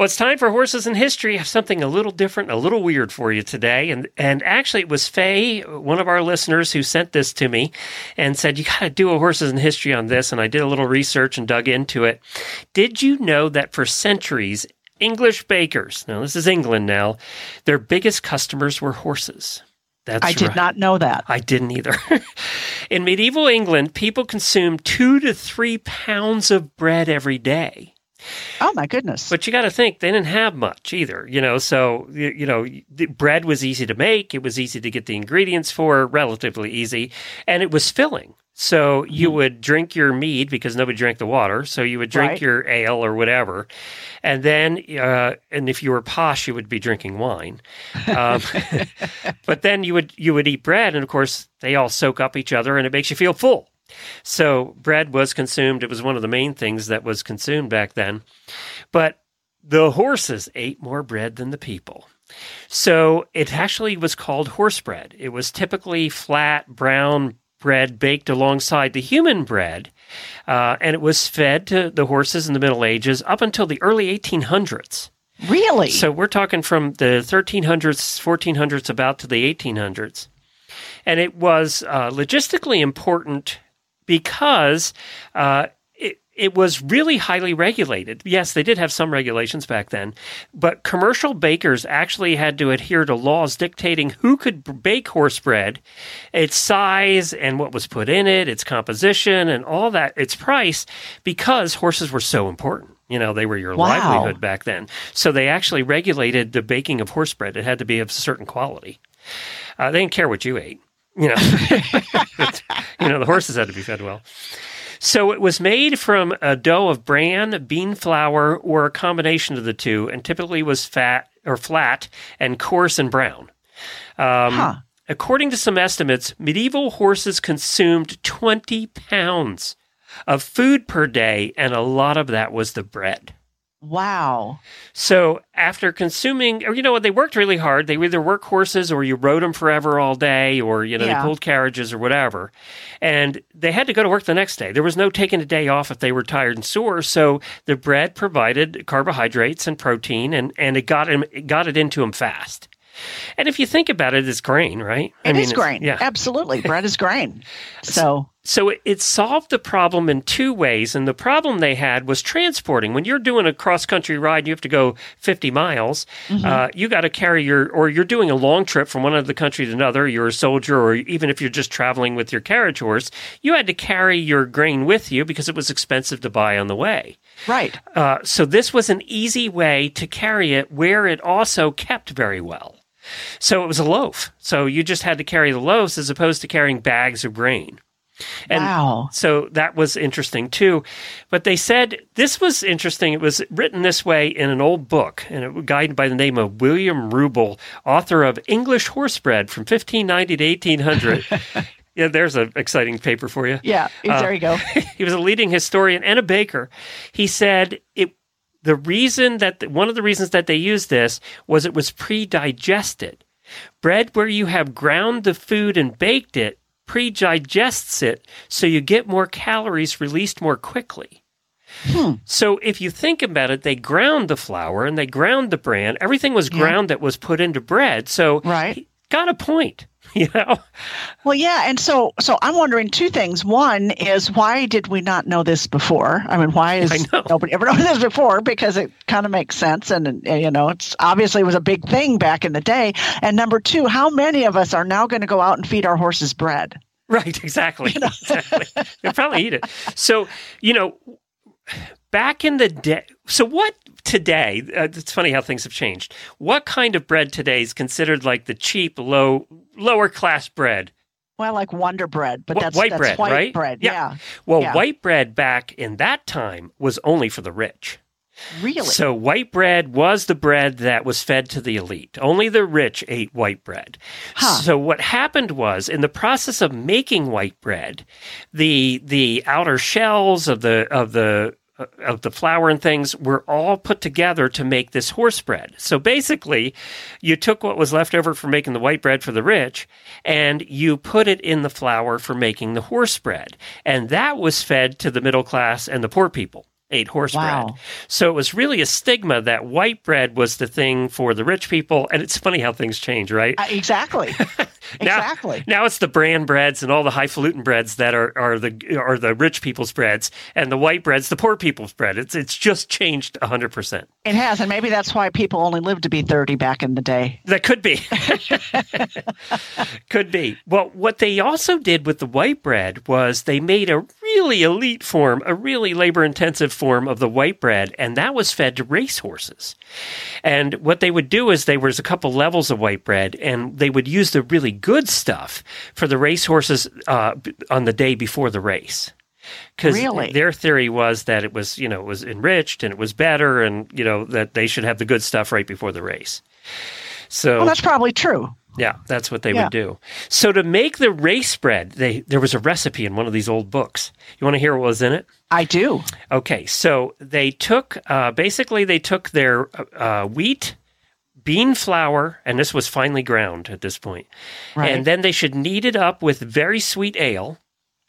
Well, it's time for Horses in History. I have something a little different, a little weird for you today. And and actually, it was Faye, one of our listeners, who sent this to me and said, You got to do a Horses in History on this. And I did a little research and dug into it. Did you know that for centuries, English bakers, now this is England now, their biggest customers were horses? That's I did right. not know that. I didn't either. In medieval England, people consumed two to three pounds of bread every day. Oh my goodness. But you got to think they didn't have much either, you know. So you, you know, the bread was easy to make. It was easy to get the ingredients for, relatively easy, and it was filling. So you would drink your mead because nobody drank the water. So you would drink Right. your ale or whatever, and then, uh, and if you were posh, you would be drinking wine. Um, but then you would you would eat bread, and of course they all soak up each other, and it makes you feel full. So bread was consumed. It was one of the main things that was consumed back then. But the horses ate more bread than the people. So it actually was called horse bread. It was typically flat brown bread baked alongside the human bread, uh, and it was fed to the horses in the Middle Ages up until the early 1800s. really? So we're talking from the 1300s, 1400s, about to the 1800s. And it was uh, logistically important because uh, it, it was really highly regulated. Yes, they did have some regulations back then, but commercial bakers actually had to adhere to laws dictating who could bake horse bread, its size and what was put in it, its composition, and all that, its price, because horses were so important. You know, they were your Wow. livelihood back then. So they actually regulated the baking of horse bread. It had to be of a certain quality. Uh, they didn't care what you ate. You know, you know, the horses had to be fed well. So it was made from a dough of bran, bean flour, or a combination of the two, and typically was fat or flat and coarse and brown. Um, Huh. According to some estimates, medieval horses consumed 20 pounds of food per day, and a lot of that was the bread. Wow. So after consuming, or you know what, they worked really hard. They either work horses or you rode them forever all day, or you know Yeah. they pulled carriages or whatever. And they had to go to work the next day. There was no taking a day off if they were tired and sore. So the bread provided carbohydrates and protein, and and it got him it got it into them fast. And if you think about it, it's grain, right? It is it's- grain. Yeah. Absolutely. Bread is grain. So, So it, it solved the problem in two ways. And the problem they had was transporting. When you're doing a cross country ride, you have to go 50 miles. Uh, you got to carry your, or you're doing a long trip from one end of the country to another. You're a soldier, or even if you're just traveling with your carriage horse, you had to carry your grain with you because it was expensive to buy on the way. right. Uh, so this was an easy way to carry it where it also kept very well. So it was a loaf. So you just had to carry the loaves as opposed to carrying bags of grain. And wow. so that was interesting too. But they said this was interesting. It was written this way in an old book, and it was guided by the name of William Rubel, author of English Horsebread from 1590 to 1800. yeah, there's an exciting paper for you. Yeah. Uh, there you go. he was a leading historian and a baker. He said it. The reason that one of the reasons that they used this was it was pre-digested. Bread where you have ground the food and baked it pre-digests it, so you get more calories released more quickly. Hmm. So if you think about it, they ground the flour and they ground the bran. Everything was ground that was put into bread. So Right. got a point. You know, Well, yeah, and so so I'm wondering two things. One is why did we not know this before? I mean, why is nobody ever known this before? Because it kind of makes sense, and, and you know, it's obviously was a big thing back in the day. And number two, how many of us are now going to go out and feed our horses bread? Right, exactly. exactly. They'll probably eat it. So, you know, back in the day, so what today, uh, it's funny how things have changed. What kind of bread today is considered like the cheap, low, lower class bread? Well, like Wonder Bread, but that's white that's bread, white right? bread. Yeah. Yeah, Well, Yeah. white bread back in that time was only for the rich. really. So white bread was the bread that was fed to the elite. Only the rich ate white bread. Huh. So what happened was in the process of making white bread, the the outer shells of the of the Uh, of the flour and things were all put together to make this horse bread. So basically, you took what was left over from making the white bread for the rich and you put it in the flour for making the horse bread. And that was fed to the middle class and the poor people. Ate horse Wow. bread. So it was really a stigma that white bread was the thing for the rich people. And it's funny how things change, right? Uh, exactly. Now- exactly. Now it's the brand breads and all the highfalutin breads that are, are the are the rich people's breads, and the white breads the poor people's bread. It's it's just changed hundred percent. It has, and maybe that's why people only lived to be 30 back in the day. That could be. could be. Well, what they also did with the white bread was they made a really elite form, a really labor intensive form of the white bread, and that was fed to racehorses. And what they would do is there was a couple levels of white bread, and they would use the really good stuff for the racehorses uh, on the day before the race. Because Really? their theory was that it was, you know, it was enriched and it was better, and you know that they should have the good stuff right before the race. So Well, that's probably true. Yeah, that's what they Yeah. would do. So to make the race bread, they there was a recipe in one of these old books. You want to hear what was in it? I do. Okay, so they took uh, basically they took their uh, wheat, bean flour, and this was finely ground at this point, Right. and then they should knead it up with very sweet ale.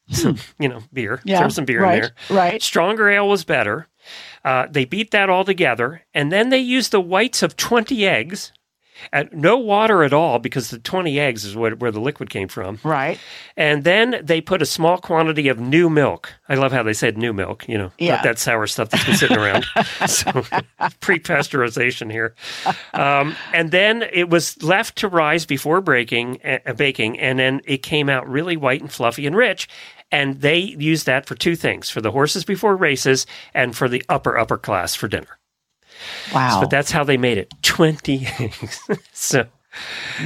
Some, you know, beer. Hmm. Yeah, Throw some beer right, in there. right. Stronger ale was better. Uh, they beat that all together, and then they used the whites of twenty eggs, and no water at all because the twenty eggs is what, where the liquid came from. Right. And then they put a small quantity of new milk. I love how they said new milk, you know, Yeah. not that sour stuff that's been sitting around. so, pre pasteurization here. Um, and then it was left to rise before breaking, uh, baking, and then it came out really white and fluffy and rich. And they used that for two things for the horses before races and for the upper, upper class for dinner. Wow. But that's how they made it 20 eggs. so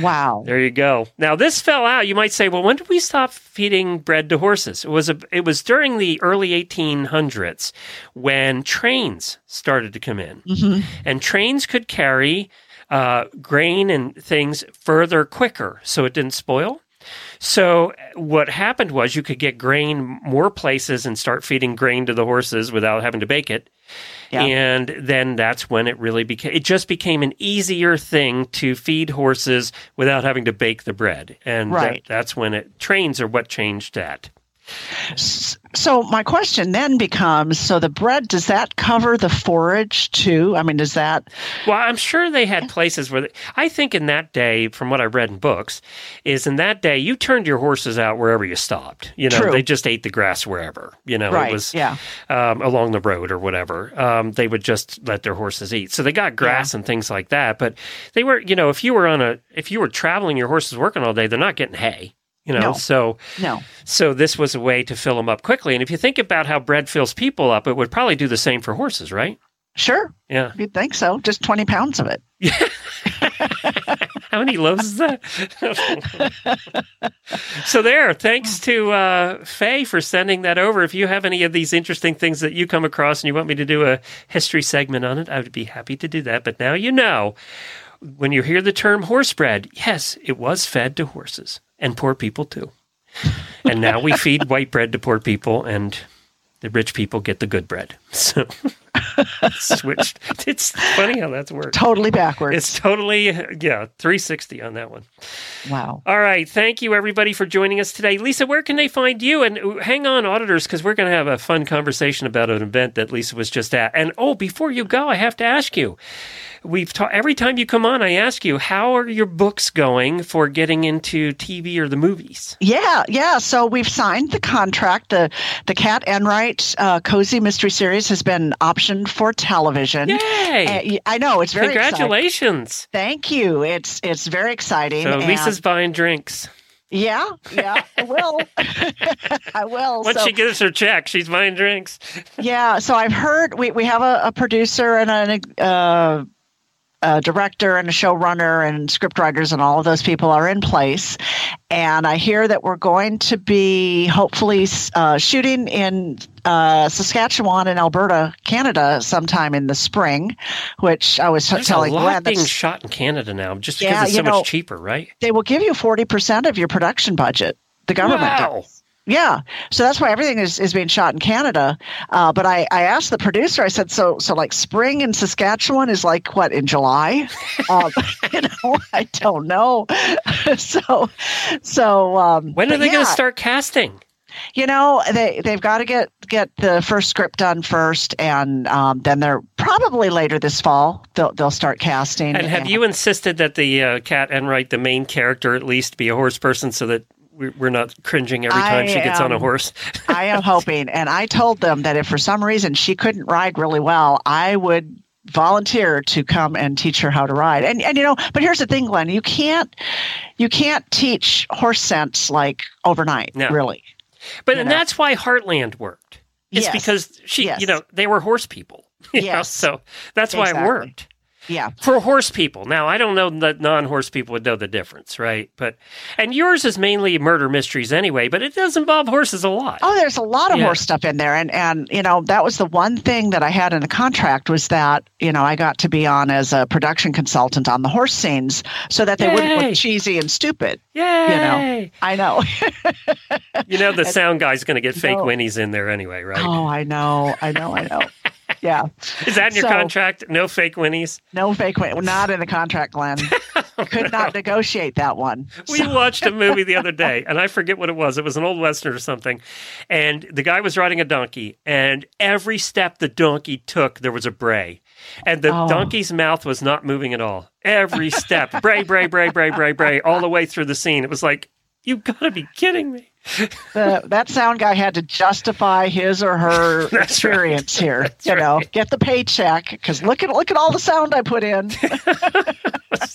Wow. There you go. Now this fell out. You might say, well, when did we stop feeding bread to horses? It was a, it was during the early 1800s when trains started to come in, hmm and trains could carry uh, grain and things further quicker, so it didn't spoil. So what happened was you could get grain more places and start feeding grain to the horses without having to bake it. Yeah. And then that's when it really became it just became an easier thing to feed horses without having to bake the bread. And that- that's when it trains are what changed that. So my question then becomes: So the bread does that cover the forage too? I mean, does that? Well, I'm sure they had places where they, I think in that day, from what I read in books, is in that day you turned your horses out wherever you stopped. You know, True. they just ate the grass wherever. You know, Right, it was yeah. um, along the road or whatever. Um, they would just let their horses eat. So they got grass and things like that. But they were, you know, if you were on a, if you were traveling, your horses working all day, they're not getting hay. You know, No. so No. so this was a way to fill them up quickly. And if you think about how bread fills people up, it would probably do the same for horses, right? Sure, Yeah. you'd think so. Just twenty pounds of it. How many loaves is that? so there, thanks to uh, Faye for sending that over. If you have any of these interesting things that you come across and you want me to do a history segment on it, I would be happy to do that. But now you know, when you hear the term horse bread, yes, it was fed to horses and poor people too. And now we feed white bread to poor people and the rich people get the good bread. So switched. It's funny how that's worked. Totally backwards. It's totally, yeah, 360 on that one. wow. All right. Thank you, everybody, for joining us today. Lisa, where can they find you? And uh, hang on, auditors, because we're going to have a fun conversation about an event that Lisa was just at. And oh, before you go, I have to ask you. We've ta- every time you come on, I ask you, how are your books going for getting into TV or the movies? Yeah, yeah. So we've signed the contract. The the Cat Enright uh, Cozy Mystery Series has been optioned for television. Yay! Uh, I know it's very exciting. Congratulations. Thank you. It's it's very exciting. So and- Lisa's buying drinks. yeah, yeah. I will. I will. Once So- she gives her check, she's buying drinks. Yeah, so I've heard we, we have a, a producer and a, uh, a director and a showrunner and script writers and all of those people are in place. And I hear that we're going to be hopefully uh, shooting in uh, Saskatchewan and Alberta, Canada, sometime in the spring, which I was There's telling a lot Glenn. being shot in Canada now just because Yeah, it's so know, much cheaper, right? They will give you 40% of your production budget. The government Wow. does. Yeah, so that's why everything is, is being shot in Canada. Uh, but I, I asked the producer. I said, so so like spring in Saskatchewan is like what in July? um, you know, I don't know. so so um, When are they going to start casting? You know, they they've got to get get the first script done first, and um, then they're probably later this fall they'll they'll start casting. And have you insisted that the uh, Cat Enright, the main character, at least be a horse person so that we're not cringing every time I she gets on a horse? I am hoping, and I told them that if for some reason she couldn't ride really well, I would volunteer to come and teach her how to ride. And and you know, but here's the thing, Glenn, you can't you can't teach horse sense like overnight, No. really. But and know. that's why Heartland worked. It's Yes. because she, Yes. you know, they were horse people. you know, Yes. so that's why it worked. Yeah. For horse people. Now, I don't know that non horse people would know the difference, right? But, and yours is mainly murder mysteries anyway, but it does involve horses a lot. Oh, there's a lot of Yeah. horse stuff in there, and and you know that was the one thing that I had in the contract was that you know I got to be on as a production consultant on the horse scenes, so that they wouldn't look cheesy and stupid. Yay! You know, I know. You know, the sound guy's going to get fake No. whinnies in there anyway, right? oh, I know, I know, I know. Yeah, Is that in your so- contract? No fake whinnies? no fake. Well, not in the contract, Glenn. Oh, Could not negotiate that one. We So- watched a movie the other day, and I forget what it was. It was an old western or something, and the guy was riding a donkey, and every step the donkey took, there was a bray, and the Oh. donkey's mouth was not moving at all. Every step, bray, bray, bray, bray, bray, bray, all the way through the scene. It was like, you got to be kidding me. The, that sound guy had to justify his or her experience here. That's you know, right. get the paycheck because look at look at all the sound I put in.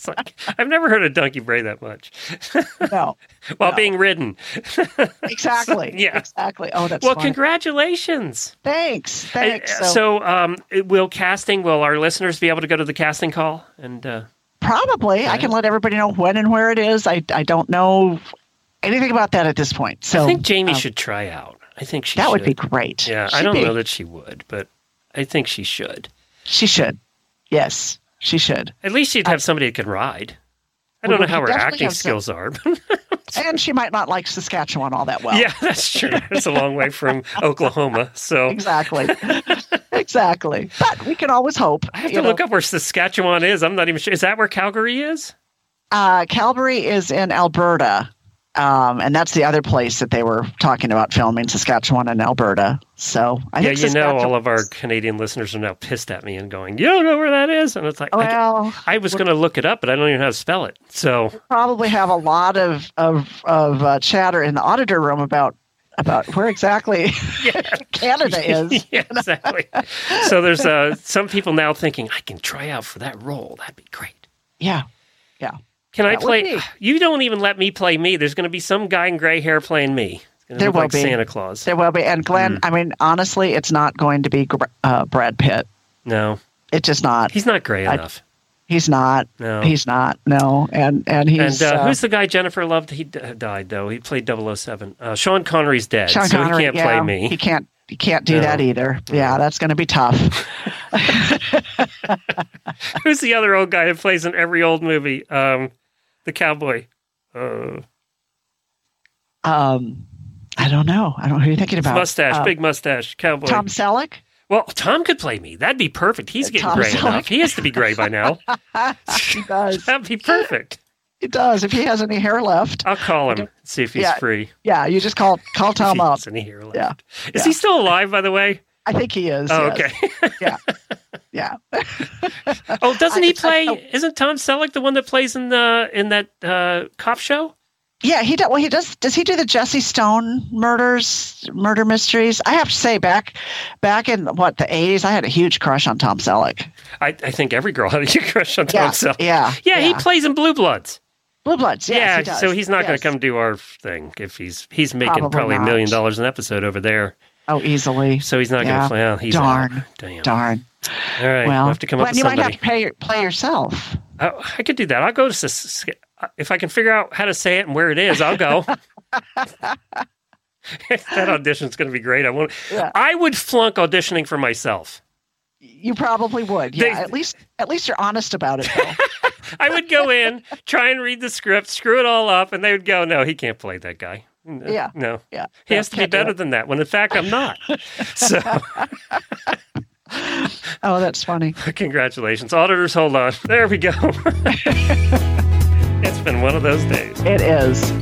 Like, I've never heard a donkey bray that much No, while No. being ridden. exactly. Yeah. exactly. Oh, that's well, funny. congratulations. Thanks, thanks. Uh, So, um, will casting? Will our listeners be able to go to the casting call and? Uh, Probably. I can let everybody know when and where it is. I, I don't know anything about that at this point. So I think Jamie um, should try out. I think she should. that would be great. Yeah, I She'd don't be- know that she would, but I think she should. She should. Yes, she should. At least she'd have somebody that can ride. I don't know how her acting have some- skills are. And she might not like Saskatchewan all that well. yeah, that's true. It's a long way from Oklahoma, so Exactly. exactly. But we can always hope. I have to know. look up where Saskatchewan is. I'm not even sure. Is that where Calgary is? Uh, Calgary is in Alberta. Um, and that's the other place that they were talking about filming, Saskatchewan and Alberta. So I yeah, think you know, all of our Canadian listeners are now pissed at me and going, "You don't know where that is," and it's like, I, Well, I was going to look it up, but I don't even know how to spell it. So probably have a lot of of of uh, chatter in the auditor room about about where exactly Canada is. yeah, exactly. so there's uh, some people now thinking, I can try out for that role. That'd be great. Yeah, yeah. Can I That play? You don't even let me play me. There's going to be some guy in gray hair playing me. There will like be. Santa Claus. There will be. And Glenn, Hmm. I mean, honestly, it's not going to be uh, Brad Pitt. No, It's just not. he's not gray I- enough. He's not. No. He's not. No. And and he's and uh, uh, who's the guy Jennifer loved? He d- died though. He played 007. Uh, Sean Connery's dead, Sean so Connery. he can't yeah, play me. He can't. He can't do No. that either. Yeah, that's going to be tough. Who's the other old guy that plays in every old movie? Um, the cowboy. Uh, Um, I don't know. I don't know who you're thinking about. mustache, Uh, big mustache, cowboy. Tom Selleck. well, Tom could play me. That'd be perfect. He's getting Tom gray Selleck. enough. He has to be gray by now. He does. That'd be perfect. He does. If he has any hair left, I'll call him see if he's Yeah. free. yeah, you just call call If Tom he up. has any hair left. Yeah. Is Yeah. he still alive, by the way? I think he is. Oh, yes. okay. Yeah. Yeah. oh, doesn't he play? I- isn't Tom Selleck the one that plays in the in that uh, cop show? Yeah, he does. Well, he does. Does he do the Jesse Stone murders, murder mysteries? I have to say, back, back in what the eighties, I had a huge crush on Tom Selleck. I, I think every girl had a huge crush on Tom Yeah, Selleck. yeah, yeah, he plays in Blue Bloods. Blue Bloods. Yes, yeah, he so he's not going to come do our thing if he's he's making Probably probably, a million dollars an episode over there. Oh, easily. So he's not going to play. Well, he's Darn. out. Damn. Darn. All right, well, we'll have to come up with you might have to pay, play yourself. Oh, I could do that. I'll go to if I can figure out how to say it and where it is. I'll go. that audition's going to be great. I want. Yeah. I would flunk auditioning for myself. You probably would. Yeah. They- at least, at least you're honest about it. I would go in, try and read the script, screw it all up, and they would go, "No, he can't play that guy. No, Yeah. no, yeah. he has to be better than that." When in fact, I'm not. So, Oh, that's funny. congratulations, auditors. Hold on. There we go. it's been one of those days. It is.